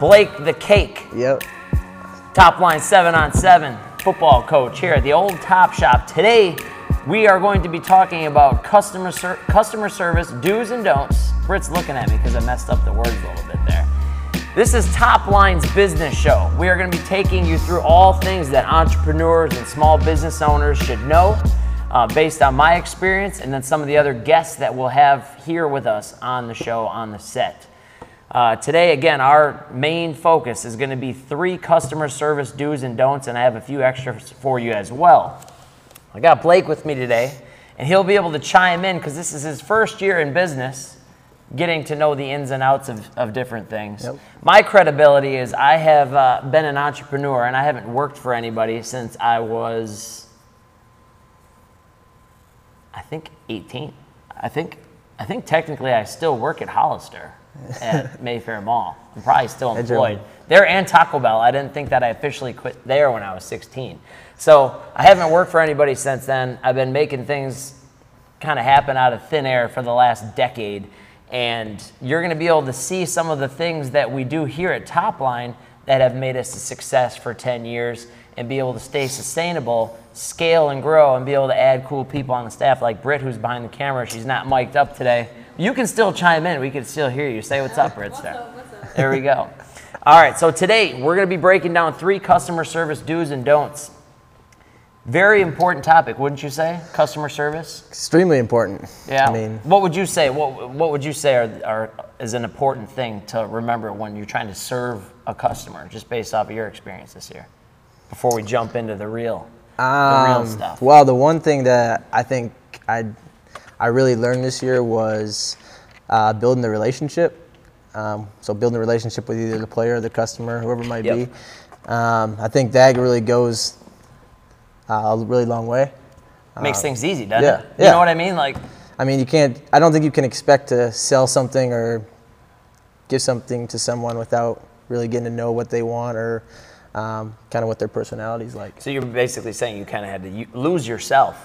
Blake the Cake, Yep. top line seven on seven football coach here at the old Top Shop. Today, we are going to be talking about customer ser- customer service do's and don'ts. Britt's looking at me because I messed up the words a little bit there. This is Top Line's business show. We are going to be taking you through all things that entrepreneurs and small business owners should know uh, based on my experience and then some of the other guests that we'll have here with us on the show on the set. Uh, today, again, our main focus is going to be three customer service do's and don'ts, and I have a few extras for you as well. I got Blake with me today, and he'll be able to chime in because this is his first year in business, getting to know the ins and outs of, of different things. Yep. My credibility is I have uh, been an entrepreneur, and I haven't worked for anybody since I was, I think, 18. I think, I think technically I still work at Hollister at Mayfair Mall. I'm probably still employed. There and Taco Bell. I didn't think that I officially quit there when I was 16. So I haven't worked for anybody since then. I've been making things kind of happen out of thin air for the last decade. And you're going to be able to see some of the things that we do here at Topline that have made us a success for 10 years and be able to stay sustainable, scale and grow, and be able to add cool people on the staff like Britt, who's behind the camera. She's not mic'd up today. You can still chime in. We can still hear you. Say what's up, Britt. There. There we go. All right, so today we're going to be breaking down three customer service do's and don'ts. Very important topic, wouldn't you say? Customer service. Extremely important. Yeah. I mean, what would you say? What What would you say are, are is an important thing to remember when you're trying to serve a customer, just based off of your experience this year? Before we jump into the real, the real um, stuff. well, the one thing that I think I I really learned this year was uh, building the relationship. Um, so building a relationship with either the player or the customer, whoever it might Yep. be. Um, I think that really goes uh, a really long way. Makes things easy, doesn't yeah, it? You yeah. know what I mean? Like, I mean, you can't. I don't think you can expect to sell something or give something to someone without really getting to know what they want or um, kind of what their personality's like. so you're basically saying you kind of had to u- lose yourself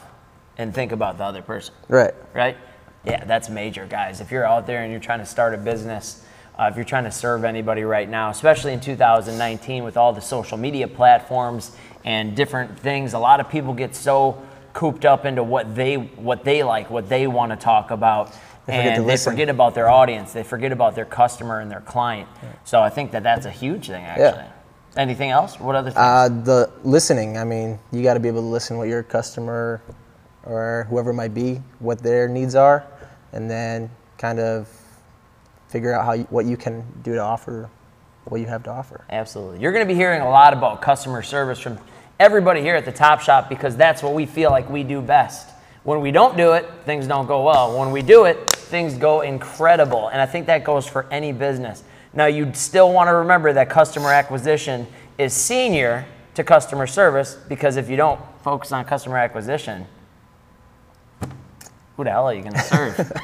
and think about the other person. Right. right? Yeah, that's major, guys. If you're out there and you're trying to start a business, uh, if you're trying to serve anybody right now, especially in 2019 with all the social media platforms and different things, a lot of people get so cooped up into what they what they like, what they want to talk about, They and they listen. forget about their audience. They forget about their customer and their client. So I think that that's a huge thing, actually. Anything else? What other things? Uh, the listening. I mean, you got to be able to listen what your customer or whoever it might be, what their needs are, and then kind of figure out how you, what you can do to offer what you have to offer. Absolutely. You're going to be hearing a lot about customer service from everybody here at the Top Shop because that's what we feel like we do best. When we don't do it, things don't go well. When we do it, things go incredible. And I think that goes for any business. Now, you'd still want to remember that customer acquisition is senior to customer service because if you don't focus on customer acquisition, who the hell are you going to serve?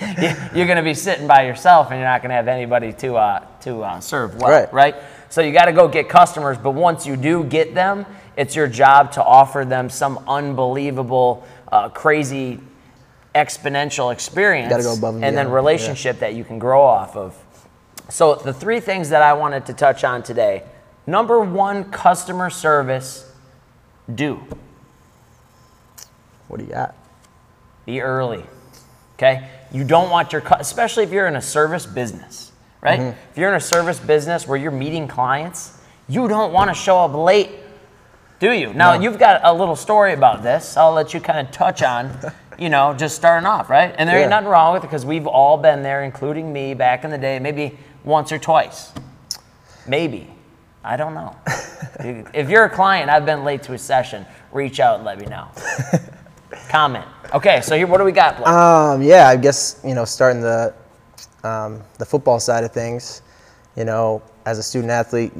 You- you're going to be sitting by yourself and you're not going to have anybody to, uh, to uh, serve well, Right. right? So you got to go get customers, but once you do get them, it's your job to offer them some unbelievable, uh, crazy, exponential experience Gotta go above and and then relationship that you can grow off of. So the three things that I wanted to touch on today. Number one, customer service. Do What do you got? be early. Okay? You don't want your, especially if you're in a service business, right? Mm-hmm. If you're in a service business where you're meeting clients, you don't want to show up late, do you? Now, No. you've got a little story about this. I'll let you kind of touch on, you know, just starting off, right? And there ain't nothing wrong with it because we've all been there, including me back in the day, maybe once or twice. Maybe. I don't know. if you're a client, I've been late to a session, reach out and let me know. Comment. Okay, so here, what do we got, Blake? Um, yeah, I guess you know, starting the um, the football side of things, you know, as a student athlete,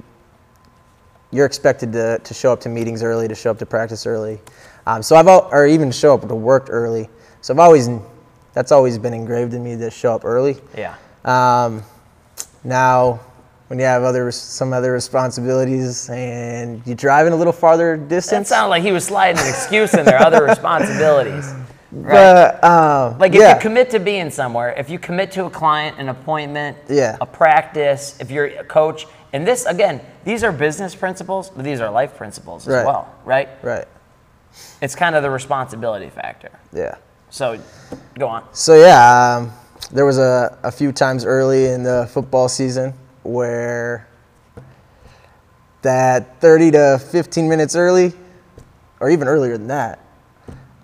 you're expected to, to show up to meetings early, to show up to practice early. Um, so I've all, or even show up to work early. So I've always that's always been engraved in me to show up early. yeah. Um, now, when you have other some other responsibilities and you're driving a little farther That distance, sounded like he was sliding an excuse in there, other responsibilities. But um, Like if yeah, you commit to being somewhere, if you commit to a client, an appointment, Yeah. a practice, if you're a coach, and this again, these are business principles, but these are life principles as Right. well, right? right, It's kind of the responsibility factor. yeah. So, go on. So yeah, um, there was a, a few times early in the football season where that 30 to 15 minutes early, or even earlier than that,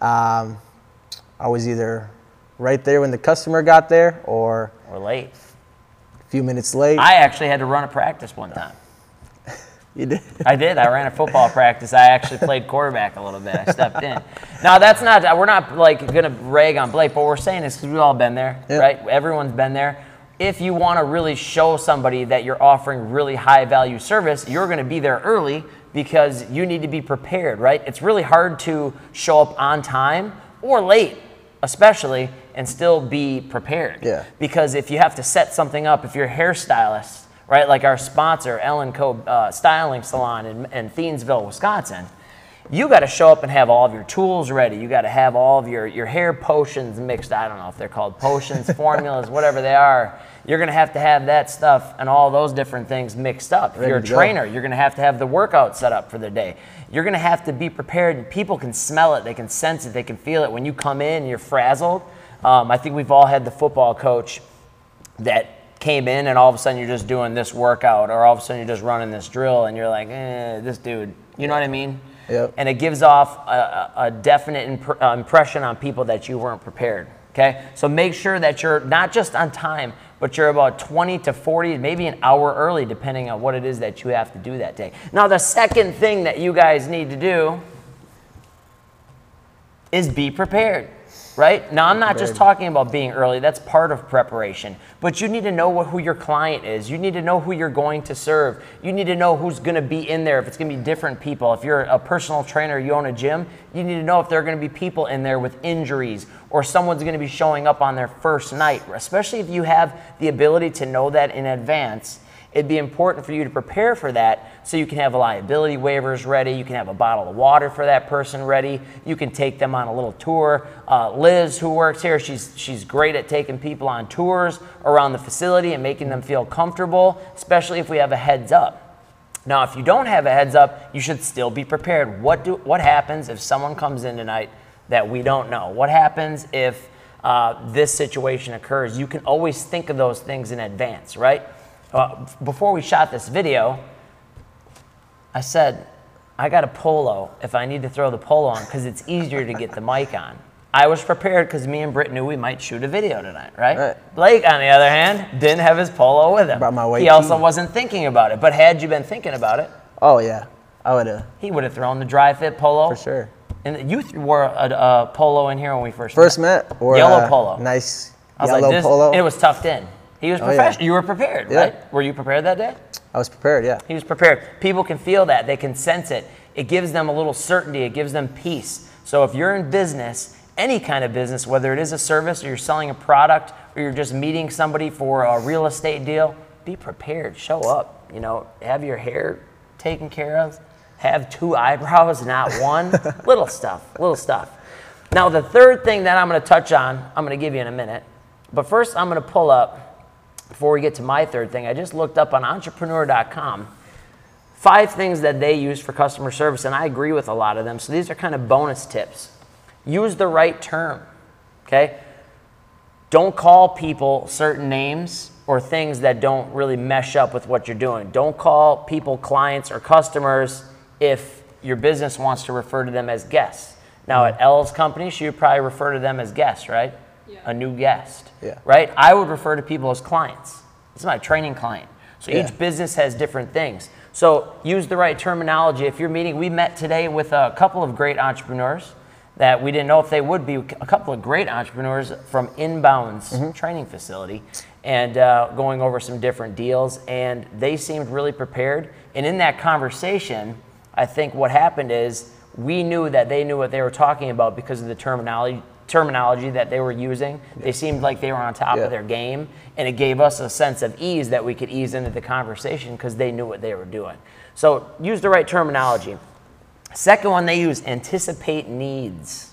um, I was either right there when the customer got there or We're late. a few minutes late. I actually had to run a practice one time. You did. I did. I ran a football practice. I actually played quarterback a little bit. I stepped in. Now that's not. We're not like gonna rag on Blake, but what we're saying is because we've all been there, Yeah. right? Everyone's been there. If you want to really show somebody that you're offering really high value service, you're going to be there early because you need to be prepared, right? It's really hard to show up on time or late, especially, and still be prepared. Yeah. Because if you have to set something up, if you're a hairstylist, right, like our sponsor, Ellen Co. Uh, Styling Salon in, in Thiensville, Wisconsin, you got to show up and have all of your tools ready. You got to have all of your, your hair potions mixed. I don't know if they're called potions, formulas, whatever they are. You're going to have to have that stuff and all those different things mixed up. If Ready you're a to go. trainer, you're going to have to have the workout set up for the day. You're going to have to be prepared, and people can smell it, they can sense it, they can feel it. When you come in, you're frazzled. Um, I think we've all had the football coach that came in and all of a sudden you're just doing this workout or all of a sudden you're just running this drill and you're like, eh, this dude, you know what I mean? Yep. And it gives off a, a definite imp- uh, impression on people that you weren't prepared. Okay, so make sure that you're not just on time, but you're about 20 to 40, maybe an hour early, depending on what it is that you have to do that day. Now, the second thing that you guys need to do is be prepared, right? Now, I'm not just talking about being early, that's part of preparation. But you need to know what, who your client is. You need to know who you're going to serve. You need to know who's going to be in there, if it's going to be different people. If you're a personal trainer, you own a gym, you need to know if there are going to be people in there with injuries or someone's going to be showing up on their first night, especially if you have the ability to know that in advance it'd be important for you to prepare for that so you can have liability waivers ready. You can have a bottle of water for that person ready. You can take them on a little tour. Uh, Liz, who works here, she's, she's great at taking people on tours around the facility and making them feel comfortable, especially if we have a heads up. Now, if you don't have a heads up, you should still be prepared. What, do, what happens if someone comes in tonight that we don't know? What happens if uh, this situation occurs? You can always think of those things in advance, right? Uh, before we shot this video, I said, I got a polo if I need to throw the polo on because it's easier to get the mic on. I was prepared because me and Britt knew we might shoot a video tonight, right? Right. Blake, on the other hand, didn't have his polo with him. My he also wasn't thinking about it. But had you been thinking about it, Oh yeah, I would have he would have thrown the dry fit polo. for sure. And you th- wore a, a polo in here when we first First met or Yellow a polo. nice yellow like, this, polo. it was tucked in. He was Oh, yeah. professional. You were prepared, Yeah. right? Were you prepared that day? I was prepared. Yeah. He was prepared. People can feel that. They can sense it. It gives them a little certainty. It gives them peace. So if you're in business, any kind of business, whether it is a service or you're selling a product or you're just meeting somebody for a real estate deal, be prepared. Show up. You know, have your hair taken care of. Have two eyebrows, not one. little stuff. Little stuff. Now the third thing that I'm going to touch on, I'm going to give you in a minute. But first, I'm going to pull up before we get to my third thing, I just looked up on entrepreneur.com five things that they use for customer service, and I agree with a lot of them. So these are kind of bonus tips. Use the right term, okay? Don't call people certain names or things that don't really mesh up with what you're doing. Don't call people clients or customers if your business wants to refer to them as guests. Now, at L's company, she would probably refer to them as guests, right? Yeah. A new guest, Yeah. right? I would refer to people as clients. It's my training client. So Yeah. each business has different things. So use the right terminology. If you're meeting, we met today with a couple of great entrepreneurs that we didn't know if they would be. A couple of great entrepreneurs from Inbounds Training Facility, and uh, going over some different deals. And they seemed really prepared. And in that conversation, I think what happened is we knew that they knew what they were talking about because of the terminology terminology that they were using. They seemed like they were on top Yeah. of their game, and it gave us a sense of ease that we could ease into the conversation because they knew what they were doing. So use the right terminology. Second one they use anticipate needs.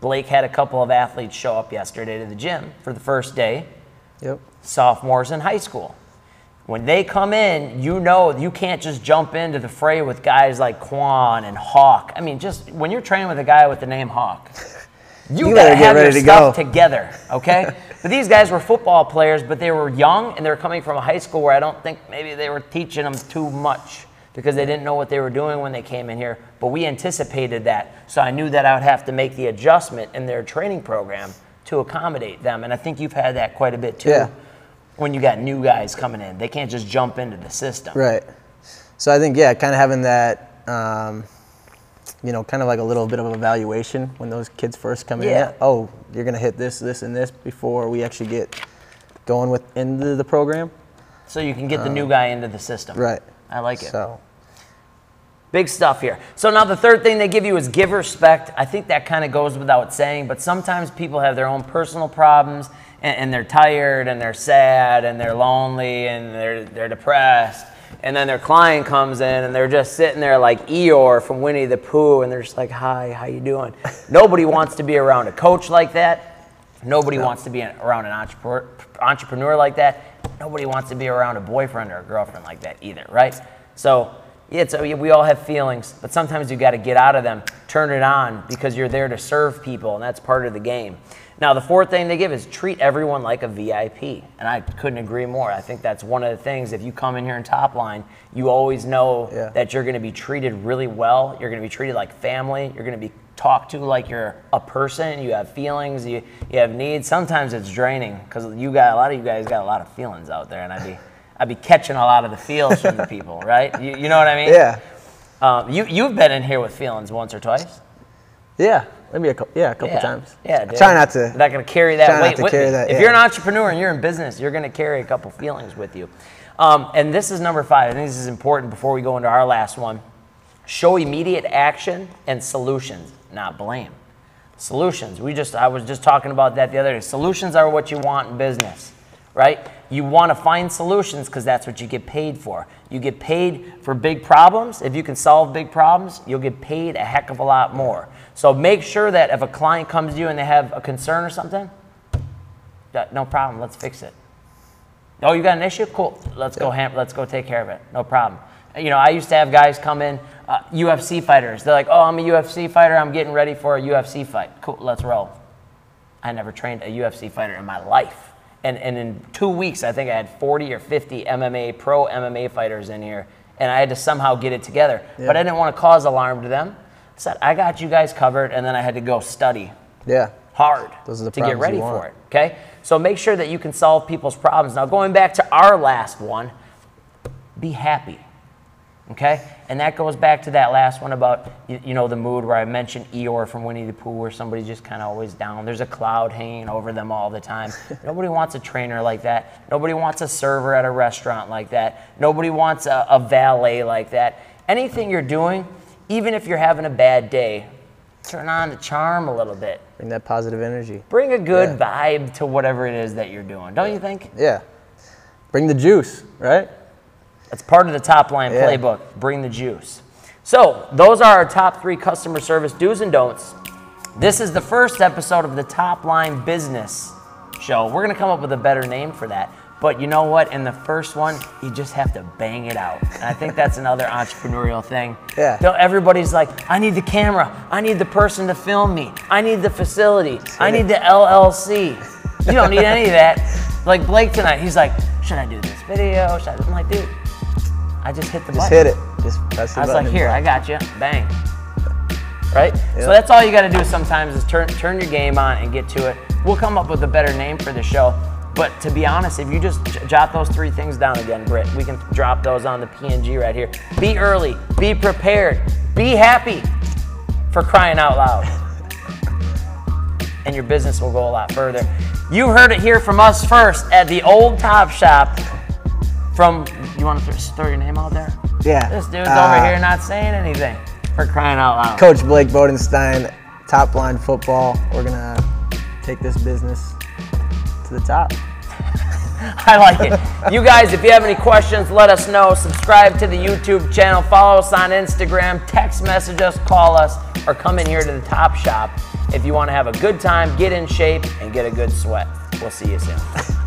Blake had a couple of athletes show up yesterday to the gym for the first day, Yep. sophomores in high school. When they come in, you know you can't just jump into the fray with guys like Quan and Hawk. I mean, just when you're training with a guy with the name Hawk, you, You gotta have your ready to stuff go. together, okay? but these guys were football players, but they were young and they were coming from a high school where I don't think maybe they were teaching them too much because they didn't know what they were doing when they came in here. But we anticipated that, so I knew that I would have to make the adjustment in their training program to accommodate them. And I think you've had that quite a bit too. Yeah. When you got new guys coming in, they can't just jump into the system. Right. So I think yeah, kind of having that, um, you know, kind of like a little bit of evaluation when those kids first come in. Yeah. in. Oh, you're gonna hit this, this, and this before we actually get going with into the program. So you can get the new guy into the system. Right. I like it. So Big stuff here. So now the third thing they give you is give respect. I think that kind of goes without saying, but sometimes people have their own personal problems and, and they're tired and they're sad and they're lonely and they're they're depressed. And then their client comes in and they're just sitting there like Eeyore from Winnie the Pooh and they're just like, "Hi, how you doing?" Nobody wants to be around a coach like that. Nobody wants to be around an entrepreneur, entrepreneur like that. Nobody wants to be around a boyfriend or a girlfriend like that either, right? So, it's, oh, we all have feelings, but sometimes you got to get out of them, turn it on because you're there to serve people, and that's part of the game. Now, the fourth thing they give is treat everyone like a VIP, and I couldn't agree more. I think that's one of the things. If you come in here in top line, you always know Yeah. that you're going to be treated really well. You're going to be treated like family. You're going to be talked to like you're a person. You have feelings. You you have needs. Sometimes it's draining because you got a lot of you guys got a lot of feelings out there, and I'd be I'd be catching a lot of the feels from the people, right? You, you know what I mean? yeah, Um, you you've been in here with feelings once or twice. yeah, maybe a couple, yeah, a couple Yeah. times. Yeah. I try not to. I'm not going to carry that try not weight to with carry me. that, if you're an entrepreneur and you're in business, you're going to carry a couple feelings with you. Um, and this is number five. I think this is important before we go into our last one. Show immediate action and solutions, not blame. Solutions. We just I was just talking about that the other day. Solutions are what you want in business, right? You want to find solutions because that's what you get paid for. You get paid for big problems. If you can solve big problems, you'll get paid a heck of a lot more. So make sure that if a client comes to you and they have a concern or something, no problem. Let's fix it. Oh, you got an issue? Cool. Let's go. Ham- let's go take care of it. No problem. You know, I used to have guys come in, uh, UFC fighters. They're like, "Oh, I'm a UFC fighter. I'm getting ready for a UFC fight. Cool. Let's roll." I never trained a UFC fighter in my life, and and in two weeks, I think I had 40 or 50 MMA pro MMA fighters in here, and I had to somehow get it together. But I didn't want to cause alarm to them. I said, "I got you guys covered," and then I had to go study Yeah, hard Those are the to get ready for it. Okay? So make sure that you can solve people's problems. Now, going back to our last one, be happy. Okay? And that goes back to that last one about, you, you know, the mood where I mentioned Eeyore from Winnie the Pooh, where somebody's just kind of always down. There's a cloud hanging over them all the time. Nobody wants a trainer like that. Nobody wants a server at a restaurant like that. Nobody wants a, a valet like that. Anything you're doing, even if you're having a bad day, turn on the charm a little bit bring that positive energy. bring a good Yeah. vibe to whatever it is that you're doing, don't you think? Yeah, bring the juice, right? That's part of the top line Yeah. playbook. Bring the juice. So, those are our top three customer service do's and don'ts. This is the first episode of the Top Line Business Show. We're going to come up with a better name for that. But you know what? In the first one, you just have to bang it out. And I think that's another entrepreneurial thing. Yeah. Don't, everybody's like, I need the camera. I need the person to film me. I need the facility. I need the LLC. You don't need any of that. Like Blake tonight, he's like, should I do this video? Should I? I'm like, dude, I just hit the Just button. hit it. Just press the I was like, here. I got you. Bang. Right? So that's all you got to do sometimes is turn turn your game on and get to it. We'll come up with a better name for the show. But to be honest, if you just jot those three things down again, Britt, we can drop those on the PNG right here. Be early, be prepared, be happy for crying out loud. And your business will go a lot further. You heard it here from us first at the old Top Shop. From, you want to throw your name out there? Yeah. This dude's Uh, over here not saying anything. For crying out loud. Coach Blake Bodenstein, top line football. We're gonna take this business to the top. I like it. You guys, if you have any questions, let us know. Subscribe to the YouTube channel. Follow us on Instagram. Text message us, call us, or come in here to the Top Shop. if you want to have a good time, get in shape, and get a good sweat. We'll see you soon.